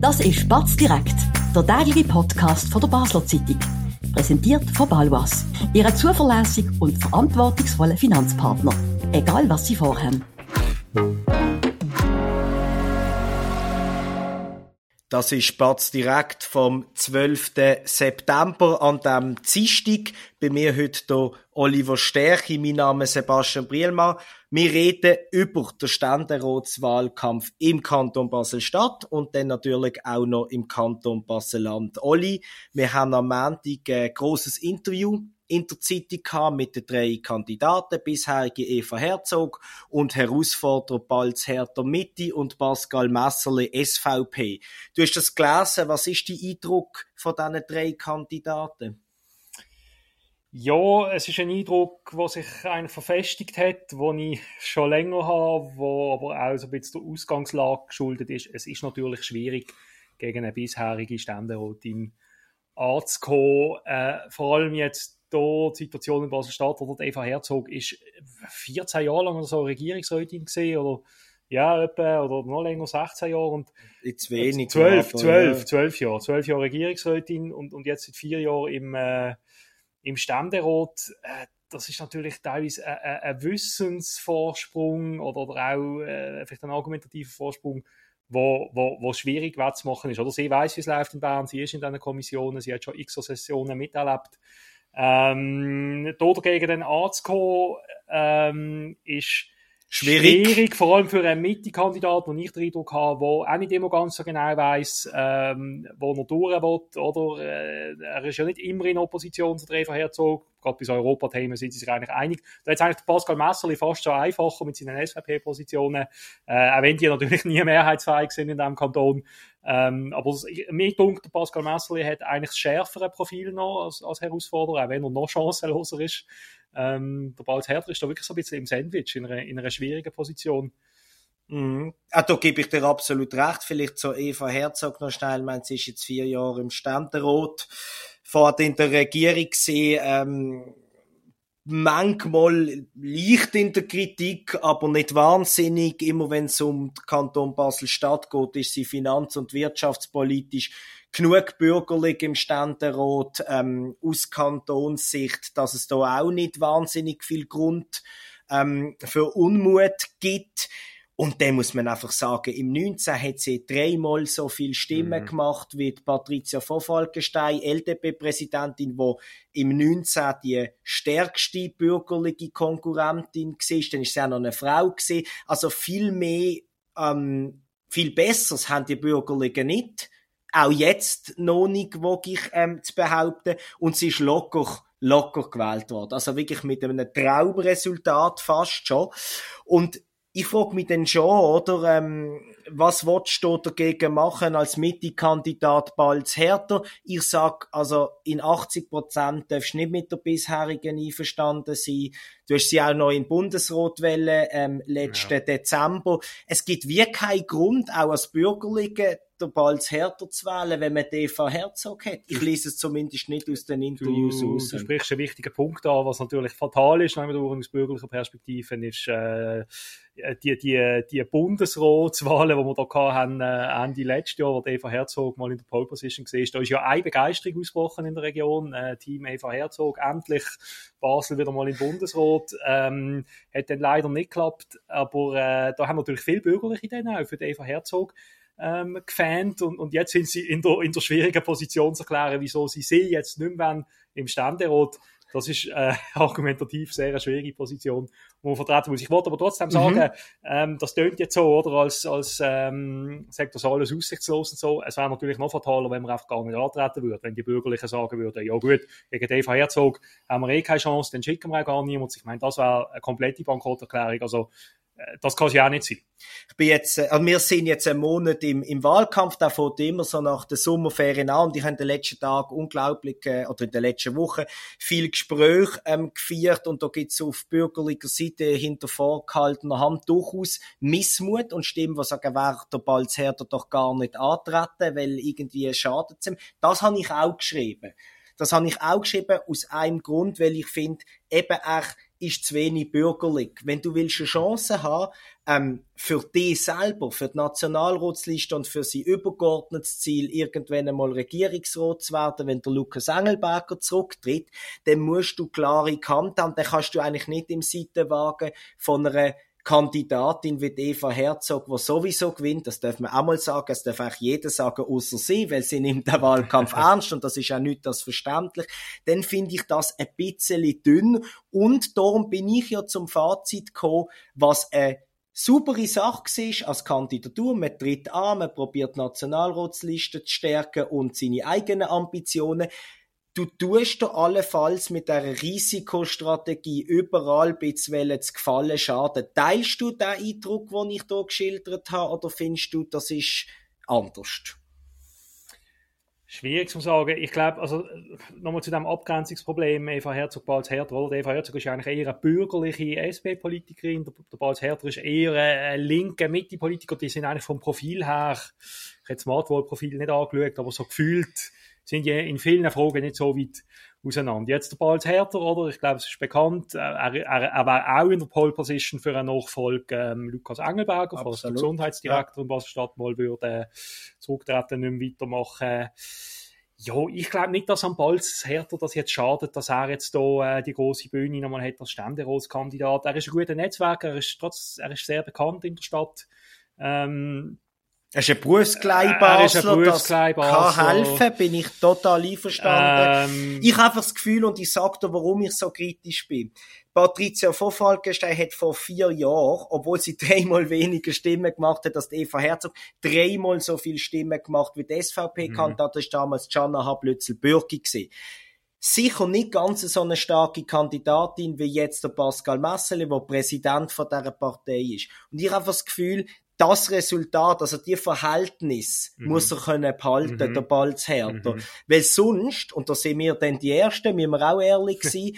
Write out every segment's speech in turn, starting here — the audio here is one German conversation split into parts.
Das ist Batz direkt, der tägliche Podcast von der Basler Zeitung. Präsentiert von Balwas, Ihrem zuverlässigen und verantwortungsvollen Finanzpartner. Egal was Sie vorhaben. Das ist Batz direkt vom 12. September an dem Dienstag. Bei mir heute hier Oliver Stärchi, mein Name ist Sebastian Brielmann. Wir reden über den Ständeratswahlkampf im Kanton Basel-Stadt und dann natürlich auch noch im Kanton Basel-Land. Olli, wir haben am Montag ein grosses Interview in der Zeitung gehabt mit den drei Kandidaten, bisherige Eva Herzog und Herausforderer Balz Hertha Mitte und Pascal Messerli SVP. Du hast das gelesen, was ist dein Eindruck von diesen drei Kandidaten? Ja, es ist ein Eindruck, der sich eigentlich verfestigt hat, den ich schon länger habe, wo aber auch so ein bisschen der Ausgangslage geschuldet ist. Es ist natürlich schwierig, gegen eine bisherige Ständerätin anzukommen. Äh, vor allem jetzt hier die Situation in Basel-Stadt oder Eva Herzog ist 14 Jahre lang oder so Regierungsrätin gesehen oder ja, etwa, oder noch länger, 16 Jahre und jetzt wenig. 12, 12, 12 Jahre, 12 Jahre Regierungsrätin und, und jetzt seit vier Jahren im, äh, im Ständerat. Äh, das ist natürlich teilweise ein, Wissensvorsprung oder, oder auch äh, vielleicht ein argumentativer Vorsprung, wo, wo, wo schwierig zu machen ist. Oder sie weiß, wie es läuft in Bern, sie ist in diesen Kommissionen, sie hat schon x Sessionen miterlebt. Ähm, dagegen dann anzukommen, ähm, ist schwierig. schwierig, vor allem für einen Mitte-Kandidat, den ich den Eindruck habe, der auch nicht immer ganz so genau weiss, ähm, wo er durch will, oder? Äh, er ist ja nicht immer in Opposition zu Eva Herzog. Gerade bei so Europathemen sind sie sich eigentlich einig. Da hat eigentlich Pascal Messerli fast schon einfacher mit seinen SVP-Positionen, äh, auch wenn die natürlich nie mehrheitsfähig sind in diesem Kanton. Ähm, aber mir denkt, Pascal Messerli hat eigentlich das schärfere Profil noch als, als Herausforderer, auch wenn er noch chancenloser ist. Ähm, der Balz Herter ist da wirklich so ein bisschen im Sandwich, in einer, in einer schwierigen Position. Mhm. Ah, da gebe ich dir absolut recht. Vielleicht so Eva Herzog noch schnell. Ich meine, sie ist jetzt vier Jahre im Ständerat, fährt in der Regierung gesehen, ähm, manchmal leicht in der Kritik, aber nicht wahnsinnig. Immer wenn es um den Kanton Basel-Stadt geht, ist sie finanz- und wirtschaftspolitisch genug bürgerlich im Ständerat ähm, aus Kantonssicht, dass es da auch nicht wahnsinnig viel Grund ähm, für Unmut gibt. Und dann muss man einfach sagen, im 19 hat sie dreimal so viel Stimmen mhm. gemacht wie die Patricia von Falkenstein, LDP-Präsidentin, wo im 19 die stärkste bürgerliche Konkurrentin war. Dann ist sie auch noch eine Frau gewesen. Also viel mehr, ähm, viel Besseres haben die Bürgerlichen nicht auch jetzt noch nicht, wage ich ähm, zu behaupten. Und sie ist locker, locker gewählt worden. Also wirklich mit einem Traumresultat fast schon. Und ich frage mich dann schon, oder, ähm, was willst du dagegen machen als Mitte-Kandidat bald härter? Ich sag, also in 80 Prozent darfst du nicht mit der bisherigen einverstanden sein. Du hast sie auch noch in Bundesrat wählen, ähm, letzten ja. Dezember. Es gibt wirklich keinen Grund, auch als Bürgerliche, Balz härter zu wählen, wenn man Eva Herzog hat. Ich lese es zumindest nicht aus den Interviews du, aus. Du sprichst einen wichtigen Punkt an, was natürlich fatal ist, wenn man aus bürgerlicher Perspektive ist, äh, die, die, die Bundesratswahlen, die wir da hatten, äh, Ende letztes Jahr, wo Eva Herzog mal in der Pole Position war, da ist ja eine Begeisterung ausgebrochen in der Region. Äh, Team Eva Herzog, endlich Basel wieder mal im Bundesrat. Ähm, hat dann leider nicht geklappt, aber äh, da haben natürlich viele Bürgerliche dann auch für Eva Herzog ähm, gefans und, und jetzt sind sie in der, in der schwierigen Position zu erklären, wieso sie sie jetzt nicht mehr im Ständerat. Das ist äh, argumentativ sehr eine schwierige Position, wo man vertreten muss. Ich wollte aber trotzdem sagen, mhm. ähm, das tönt jetzt so, oder, als, als ähm, sagt das alles aussichtslos und so. Es wäre natürlich noch fataler, wenn man einfach gar nicht antreten würde, wenn die Bürgerlichen sagen würden, ja gut, gegen Eva Herzog haben wir eh keine Chance, dann schicken wir auch gar niemanden. Ich meine, das wäre eine komplette Bankrotterklärung. Also das kann es ja auch nicht sein. Ich bin jetzt, äh, also wir sind jetzt einen Monat im, im Wahlkampf, da fängt immer so nach der Sommerferien an und ich habe den letzten Tagen unglaublich, äh, oder in den letzten Wochen viel Gespräch ähm, geführt und da gibt es auf bürgerlicher Seite hinter vorgehaltener Hand durchaus Missmut und Stimmen, die sagen, wäre der Balzherder doch gar nicht antreten, weil irgendwie schadet es ihm. Das habe ich auch geschrieben. Das habe ich auch geschrieben aus einem Grund, weil ich finde, eben auch ist zu wenig bürgerlich. Wenn du willst eine Chance haben, ähm, für dich selber, für die Nationalratsliste und für sein übergeordnetes Ziel, irgendwann einmal Regierungsrat zu werden, wenn der Lukas Engelberger zurücktritt, dann musst du klare Kante haben, dann kannst du eigentlich nicht im Seitenwagen von einer Kandidatin wie Eva Herzog, die sowieso gewinnt, das darf man auch mal sagen, das darf auch jeder sagen, außer sie, weil sie nimmt den Wahlkampf ernst und das ist auch nicht das verständlich, dann finde ich das ein bisschen dünn und darum bin ich ja zum Fazit gekommen, was eine saubere Sache war als Kandidatur. Man tritt an, man probiert Nationalratslisten zu stärken und seine eigenen Ambitionen du tust dir allenfalls mit der Risikostrategie überall ein bisschen zu gefallen schaden. Teilst du den Eindruck, den ich hier geschildert habe, oder findest du, das ist anders? Schwierig zu sagen. Ich glaube, also nochmal zu dem Abgrenzungsproblem Eva Herzog, Balz Herter, oder? Eva Herzog ist eigentlich eher eine bürgerliche SP-Politikerin, der, der Balz Herter ist eher ein linker Mitte-Politiker, die sind eigentlich vom Profil her, ich habe das Smartwall-Profil nicht angeschaut, aber so gefühlt sind ja in vielen Fragen nicht so weit auseinander. Jetzt der Balz Herter, oder? Ich glaube, es ist bekannt. Er, er, er war auch in der Pole Position für eine Nachfolge ähm, Lukas Engelberger, falls der Gesundheitsdirektor ja. in Basel-Stadt mal würde zurücktreten, nicht mehr weitermachen. Ja, ich glaube nicht, dass am Balz Herter das jetzt schadet, dass er jetzt da äh, die große Bühne nochmal hat als Ständeratskandidat. Er ist ein guter Netzwerker, er ist trotz, er ist sehr bekannt in der Stadt. Ähm, er ist ein Berufskleibasler, das kann helfen, bin ich total einverstanden. Ähm, ich habe einfach das Gefühl, und ich sage dir, warum ich so kritisch bin. Patricia von Falkenstein hat vor vier Jahren, obwohl sie dreimal weniger Stimmen gemacht hat als die Eva Herzog, dreimal so viele Stimmen gemacht wie die SVP-Kandidat. Mhm. Das war damals Gianna Hablützel-Bürgi sicher nicht ganz so eine starke Kandidatin wie jetzt der Pascal Messele, der Präsident von dieser Partei ist. Und ich habe das Gefühl, das Resultat, also die Verhältnis mhm. muss er können behalten, mhm. der Balzhärter. Mhm. Weil sonst, und da sind wir dann die Ersten, müssen wir auch ehrlich sein,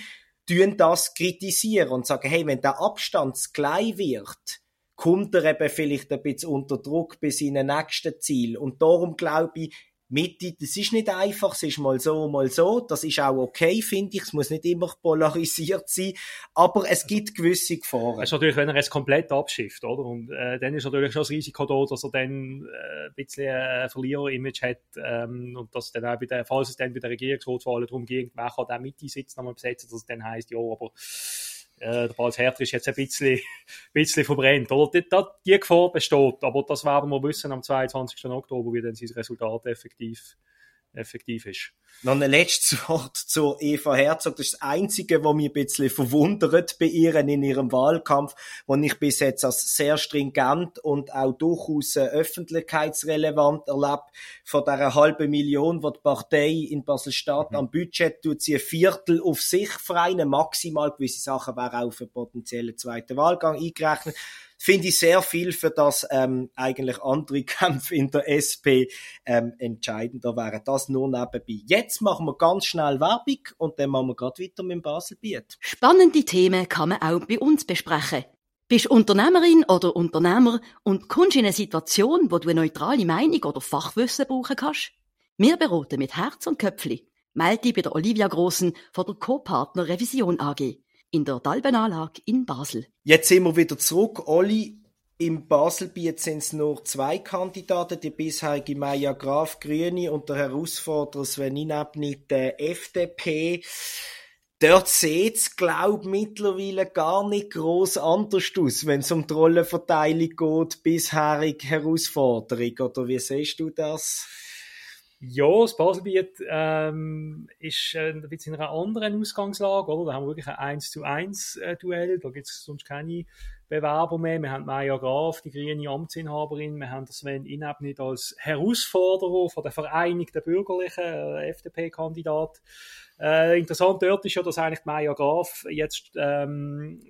tun das kritisieren und sagen, hey, wenn der Abstand klein wird, kommt er eben vielleicht ein bisschen unter Druck bis in nächsten Ziel. Und darum glaube ich, Mitte, das ist nicht einfach, es ist mal so, mal so, das ist auch okay, finde ich, es muss nicht immer polarisiert sein, aber es gibt gewisse Gefahren. Es ist natürlich, wenn er es komplett abschifft, oder? Und äh, dann ist natürlich schon das Risiko da, dass er dann äh, ein bisschen ein Verlierer-Image hat ähm, und dass dann auch bei der, falls es dann bei der Regierungsratswahl darum geht, wer kann den Mitte-Sitz nochmal besetzen, dass es dann heisst, ja, aber äh, der Herter ist jetzt ein bisschen, bisschen verbrennt. Oder? Die, die Gefahr besteht, aber das werden wir wissen am 22. Oktober, wie dann sein Resultat effektiv effektiv ist. Noch ein letztes Wort zu Eva Herzog. Das ist das Einzige, was mich ein bisschen verwundert bei ihr in ihrem Wahlkampf, wo ich bis jetzt als sehr stringent und auch durchaus äh, öffentlichkeitsrelevant erlebt. Von dieser halben Million, die die Partei in Basel-Stadt mhm. am Budget tut, sie ein Viertel auf sich vereinen, maximal gewisse Sachen wären auch für potenziellen zweiten Wahlgang eingerechnet finde ich sehr viel, für das ähm, eigentlich andere Kämpfe in der SP ähm, entscheidender wären. Das nur nebenbei. Jetzt machen wir ganz schnell Werbung und dann machen wir gerade weiter mit dem Baselbiet. Spannende Themen kann man auch bei uns besprechen. Bist Unternehmerin oder Unternehmer und kommst in eine Situation, wo du eine neutrale Meinung oder Fachwissen brauchen kannst? Wir beraten mit Herz und Köpfli. Melde dich bei der Olivia Grossen von der Co-Partner Revision AG in der Dalbenanlage in Basel. Jetzt sind wir wieder zurück. Olli, im Baselbiet sind es nur zwei Kandidaten, die bisherige Maya Graf, Grüne und der Herausforderer Sven Inabnit, der FDP. Dort sieht es, glaube ich, mittlerweile gar nicht groß anders aus, wenn es um die Rollenverteilung geht, bisherige Herausforderung. Oder wie siehst du das? Ja, das Baselbiet ähm, ist äh, ein bisschen in einer anderen Ausgangslage, oder? Da haben wir wirklich ein 1 zu 1 äh, Duell, da gibt es sonst keine Bewerber mehr. Wir haben Maya Graf, die grüne Amtsinhaberin, wir haben Sven Inabnit als Herausforderer von der Vereinigten Bürgerlichen, äh, FDP-Kandidat. Äh, interessant dort ist ja, dass eigentlich Maya Graf jetzt ähm,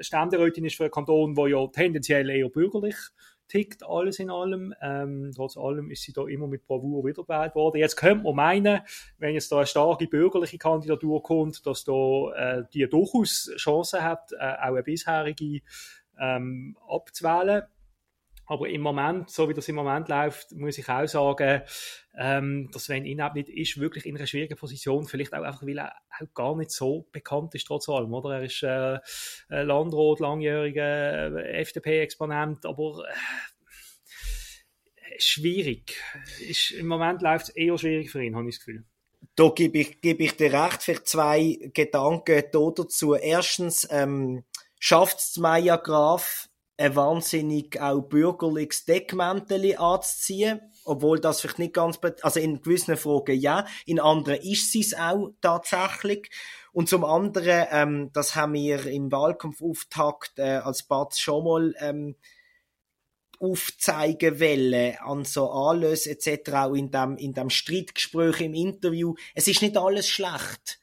Ständerätin ist für einen Kanton, der ja tendenziell eher bürgerlich tickt alles in allem. Ähm, trotz allem ist sie da immer mit Bravour wiedergewählt worden. Jetzt könnte man meinen, wenn jetzt da eine starke bürgerliche Kandidatur kommt, dass da äh, die durchaus Chancen hat, äh, auch eine bisherige ähm, abzuwählen. Aber im Moment, so wie das im Moment läuft, muss ich auch sagen, ähm, dass Sven Inabnit ist wirklich in einer schwierigen Position, vielleicht auch einfach, weil er auch gar nicht so bekannt ist, trotz allem, oder? Er ist äh, Landrat, langjähriger äh, FDP-Exponent, aber äh, schwierig. Ist, Im Moment läuft es eher schwierig für ihn, habe ich das Gefühl. Da gebe ich, gebe ich dir recht, vielleicht zwei Gedanken dazu. Erstens, ähm, schafft es Maya Graf, ein wahnsinnig auch bürgerliches Deckmäntel anzuziehen, obwohl das vielleicht nicht ganz, also in gewissen Fragen ja, in anderen ist sie es auch tatsächlich. Und zum anderen, ähm, das haben wir im Wahlkampfauftakt äh, als Batz schon mal ähm, aufzeigen wollen an so Anlässe etc., auch in dem, in dem Streitgespräch im Interview. Es ist nicht alles schlecht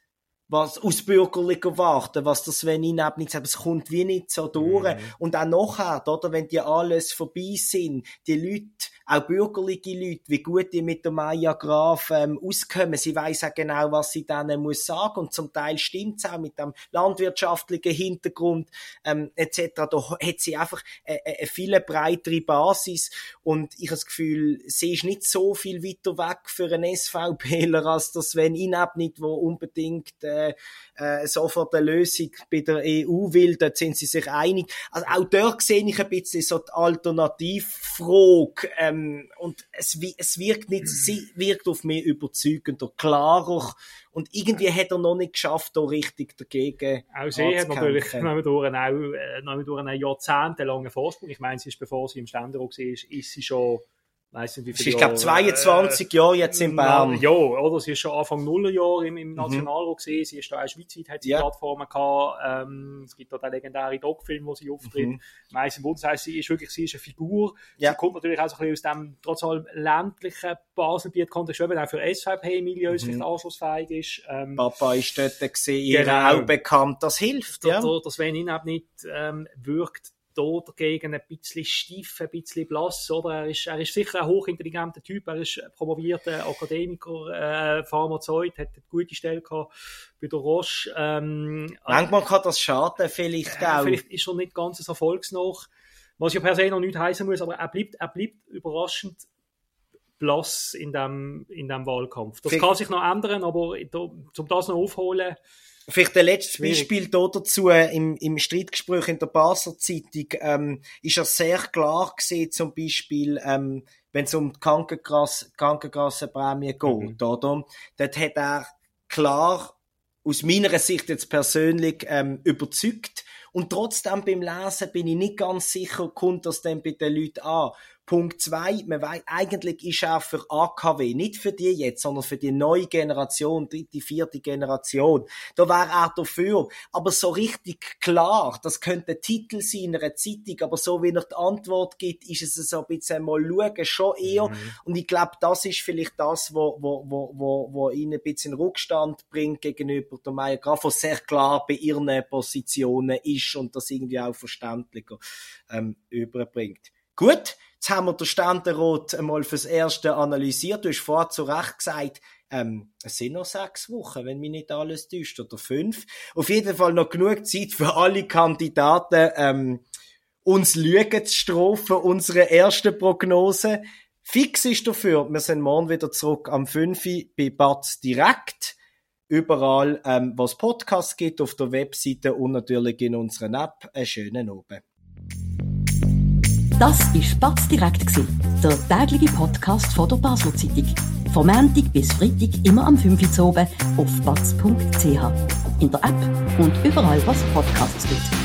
was aus bürgerlicher Warte, was das wenn ich nicht sagt, es kommt wie nicht so durch. Mhm. Und auch nachher, oder, wenn die alles vorbei sind, die Leute, auch bürgerliche Leute, wie gut die mit der Maya Graf ähm, auskommen, sie weiß auch genau, was sie denen muss sagen und zum Teil stimmt's auch mit dem landwirtschaftlichen Hintergrund ähm, etc. Da hat sie einfach eine, eine viel breitere Basis und ich habe das Gefühl, sie ist nicht so viel weiter weg für einen SVPler als das, wenn ich nicht, wo unbedingt äh, äh, sofort eine Lösung bei der EU will, dort sind sie sich einig. Also auch dort sehe ich ein bisschen so die Alternativfrage ähm, und es, es wirkt nicht, sie wirkt auf mich überzeugender, klarer und irgendwie hat er noch nicht geschafft, da richtig dagegen Auch sie hat natürlich durch einen, äh, durch einen jahrzehntelangen Vorsprung. Ich meine, sie ist, bevor sie im Ständerat war, ist sie schon weiss nicht, wie viele Ich glaube 22 äh, Jahre jetzt in Bern. Ja, oder? Sie ist schon Anfang Nullerjahr im, im mhm. Nationalrat gesehen. Sie ist da auch schweizweit, hat sie ja. Plattformen gehabt. Ähm, es gibt da den legendären Doc-Film, wo sie auftritt. Mhm. Meist im Bundeshaus, sie ist wirklich, sie ist eine Figur. Ja. Sie kommt natürlich auch so ein bisschen aus dem, trotz allem ländlichen Baselbiet-Kontext, eben auch für SVP-Milieus mhm. anschlussfähig ist. Ähm, Papa ist dort gesehen, genau. auch bekannt, das hilft, ja. Da, dass wenn ihn nicht, ähm, wirkt, da dagegen ein bisschen steif, ein bisschen blass, oder? Er ist, er ist sicher ein hochintelligenter Typ, er ist promovierter Akademiker, äh, Pharmazeut, hat eine gute Stelle gehabt bei der Roche. Ähm, Manchmal kann das schaden, vielleicht äh, auch. Vielleicht ist er nicht ganz so erfolgsnach, was ja per se noch nicht heißen muss, aber er bleibt, er bleibt überraschend blass in dem, in dem Wahlkampf. Das vielleicht kann sich noch ändern, aber da, um das noch aufholen, Vielleicht ein letztes Beispiel da dazu, im, im Streitgespräch in der Basler Zeitung, ähm, ist er sehr klar gesehen, zum Beispiel, ähm, wenn es um die Krankenkasse, Krankenkassenprämie geht, mhm. oder? Dort hat er klar, aus meiner Sicht jetzt persönlich, ähm, überzeugt. Und trotzdem beim Lesen bin ich nicht ganz sicher, kommt das denn bei den Leuten an. Punkt zwei, man weiß, eigentlich ist er für AKW, nicht für die jetzt, sondern für die neue Generation, dritte, vierte Generation. Da wäre er dafür. Aber so richtig klar, das könnte Titel sein in einer Zeitung, aber so wie er die Antwort gibt, ist es so ein bisschen mal schauen, schon eher. Mhm. Und ich glaube, das ist vielleicht das, wo, wo, wo, wo, wo ihn ein bisschen Rückstand bringt gegenüber der Meier Graf, was sehr klar bei ihren Positionen ist und das irgendwie auch verständlicher ähm, überbringt. Gut, Jetzt haben wir den Ständerat einmal fürs Erste analysiert. Du hast vorher zu Recht gesagt, ähm, es sind noch sechs Wochen, wenn mich nicht alles täuscht, oder fünf. Auf jeden Fall noch genug Zeit für alle Kandidaten, ähm, uns Lügen zu strafen, unsere erste Prognose. Fix ist dafür, wir sind morgen wieder zurück am 5. bei Batz direkt. Überall, ähm, was Podcasts gibt, auf der Webseite und natürlich in unserer App. Einen schönen Abend. Das war Spatz direkt, der tägliche Podcast von der Basler Zeitung. Vom Montag bis Freitag immer am 5 Uhr oben auf batz.ch. In der App und überall, was Podcasts gibt.